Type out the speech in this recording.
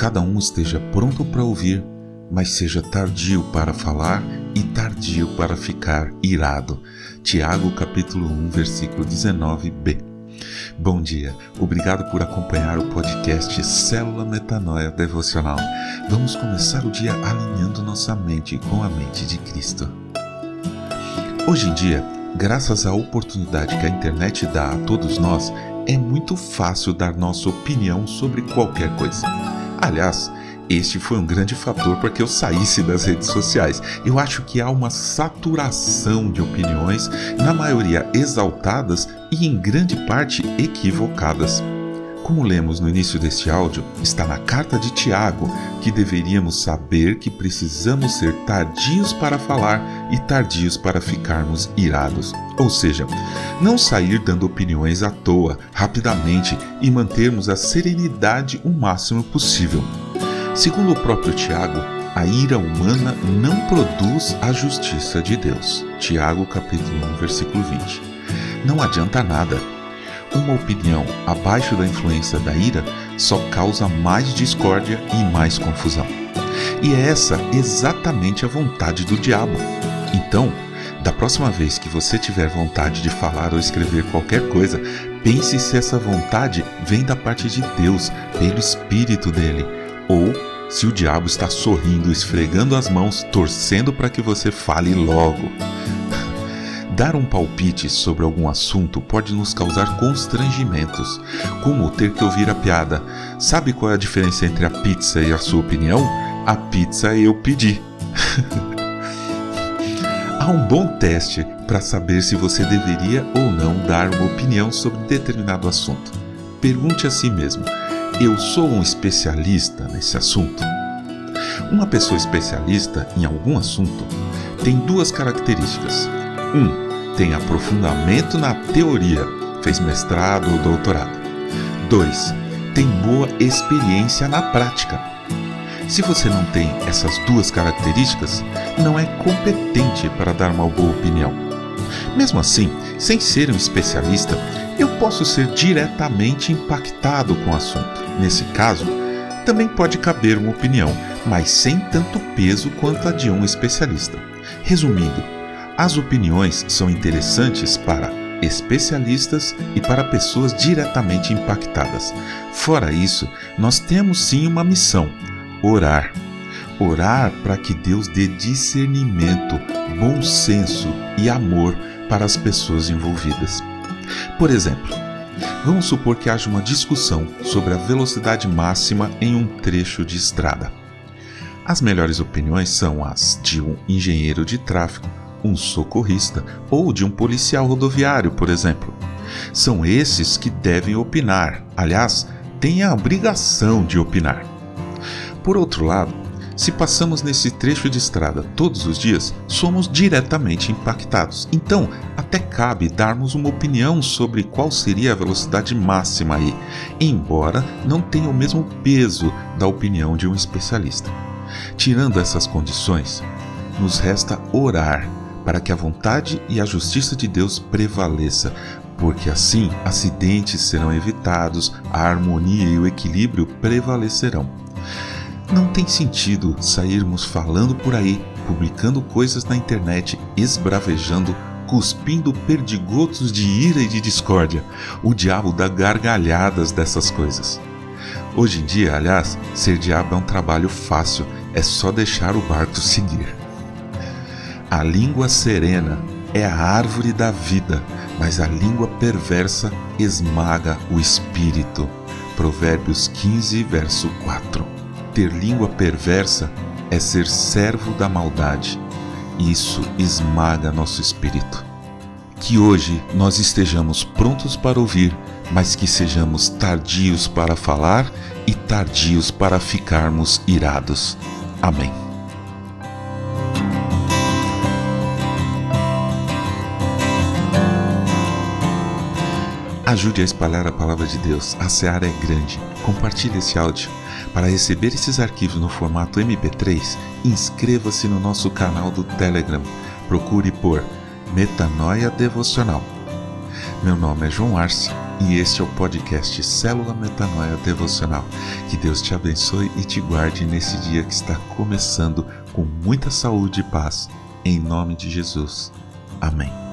cada um esteja pronto para ouvir, mas seja tardio para falar e tardio para ficar irado. Tiago capítulo 1, versículo 19b. Bom dia, obrigado por acompanhar o podcast Célula Metanoia Devocional. Vamos começar o dia alinhando nossa mente com a mente de Cristo. Hoje em dia, graças à oportunidade que a internet dá a todos nós, é muito fácil dar nossa opinião sobre qualquer coisa. Aliás, este foi um grande fator para que eu saísse das redes sociais. Eu acho que há uma saturação de opiniões, na maioria exaltadas e em grande parte equivocadas. Como lemos no início deste áudio, está na carta de Tiago que deveríamos saber que precisamos ser tardios para falar e tardios para ficarmos irados. Ou seja, não sair dando opiniões à toa, rapidamente e mantermos a serenidade o máximo possível. Segundo o próprio Tiago, a ira humana não produz a justiça de Deus. Tiago capítulo 1, versículo 20. Não adianta nada uma opinião abaixo da influência da ira só causa mais discórdia e mais confusão. E é essa exatamente a vontade do diabo. Então, da próxima vez que você tiver vontade de falar ou escrever qualquer coisa, pense se essa vontade vem da parte de Deus, pelo Espírito dele, ou se o diabo está sorrindo, esfregando as mãos, torcendo para que você fale logo. Dar um palpite sobre algum assunto pode nos causar constrangimentos, como ter que ouvir a piada. Sabe qual é a diferença entre a pizza e a sua opinião? A pizza eu pedi. Há um bom teste para saber se você deveria ou não dar uma opinião sobre determinado assunto. Pergunte a si mesmo: eu sou um especialista nesse assunto? Uma pessoa especialista em algum assunto tem duas características. Um, tem aprofundamento na teoria, fez mestrado ou doutorado. 2. Tem boa experiência na prática. Se você não tem essas duas características, não é competente para dar uma boa opinião. Mesmo assim, sem ser um especialista, eu posso ser diretamente impactado com o assunto. Nesse caso, também pode caber uma opinião, mas sem tanto peso quanto a de um especialista. Resumindo, as opiniões são interessantes para especialistas e para pessoas diretamente impactadas. Fora isso, nós temos sim uma missão: orar. Orar para que Deus dê discernimento, bom senso e amor para as pessoas envolvidas. Por exemplo, vamos supor que haja uma discussão sobre a velocidade máxima em um trecho de estrada. As melhores opiniões são as de um engenheiro de tráfego um socorrista ou de um policial rodoviário, por exemplo. São esses que devem opinar, aliás, têm a obrigação de opinar. Por outro lado, se passamos nesse trecho de estrada todos os dias, somos diretamente impactados. Então, até cabe darmos uma opinião sobre qual seria a velocidade máxima aí, embora não tenha o mesmo peso da opinião de um especialista. Tirando essas condições, nos resta orar para que a vontade e a justiça de Deus prevaleça, porque assim acidentes serão evitados, a harmonia e o equilíbrio prevalecerão. Não tem sentido sairmos falando por aí, publicando coisas na internet, esbravejando, cuspindo perdigotos de ira e de discórdia. O diabo dá gargalhadas dessas coisas. Hoje em dia, aliás, ser diabo é um trabalho fácil, é só deixar o barco seguir. A língua serena é a árvore da vida, mas a língua perversa esmaga o espírito. Provérbios 15, verso 4. Ter língua perversa é ser servo da maldade. Isso esmaga nosso espírito. Que hoje nós estejamos prontos para ouvir, mas que sejamos tardios para falar e tardios para ficarmos irados. Amém. Ajude a espalhar a palavra de Deus. A seara é grande. Compartilhe esse áudio. Para receber esses arquivos no formato MP3, inscreva-se no nosso canal do Telegram. Procure por Metanoia Devocional. Meu nome é João Arce e este é o podcast Célula Metanoia Devocional. Que Deus te abençoe e te guarde nesse dia que está começando com muita saúde e paz. Em nome de Jesus. Amém.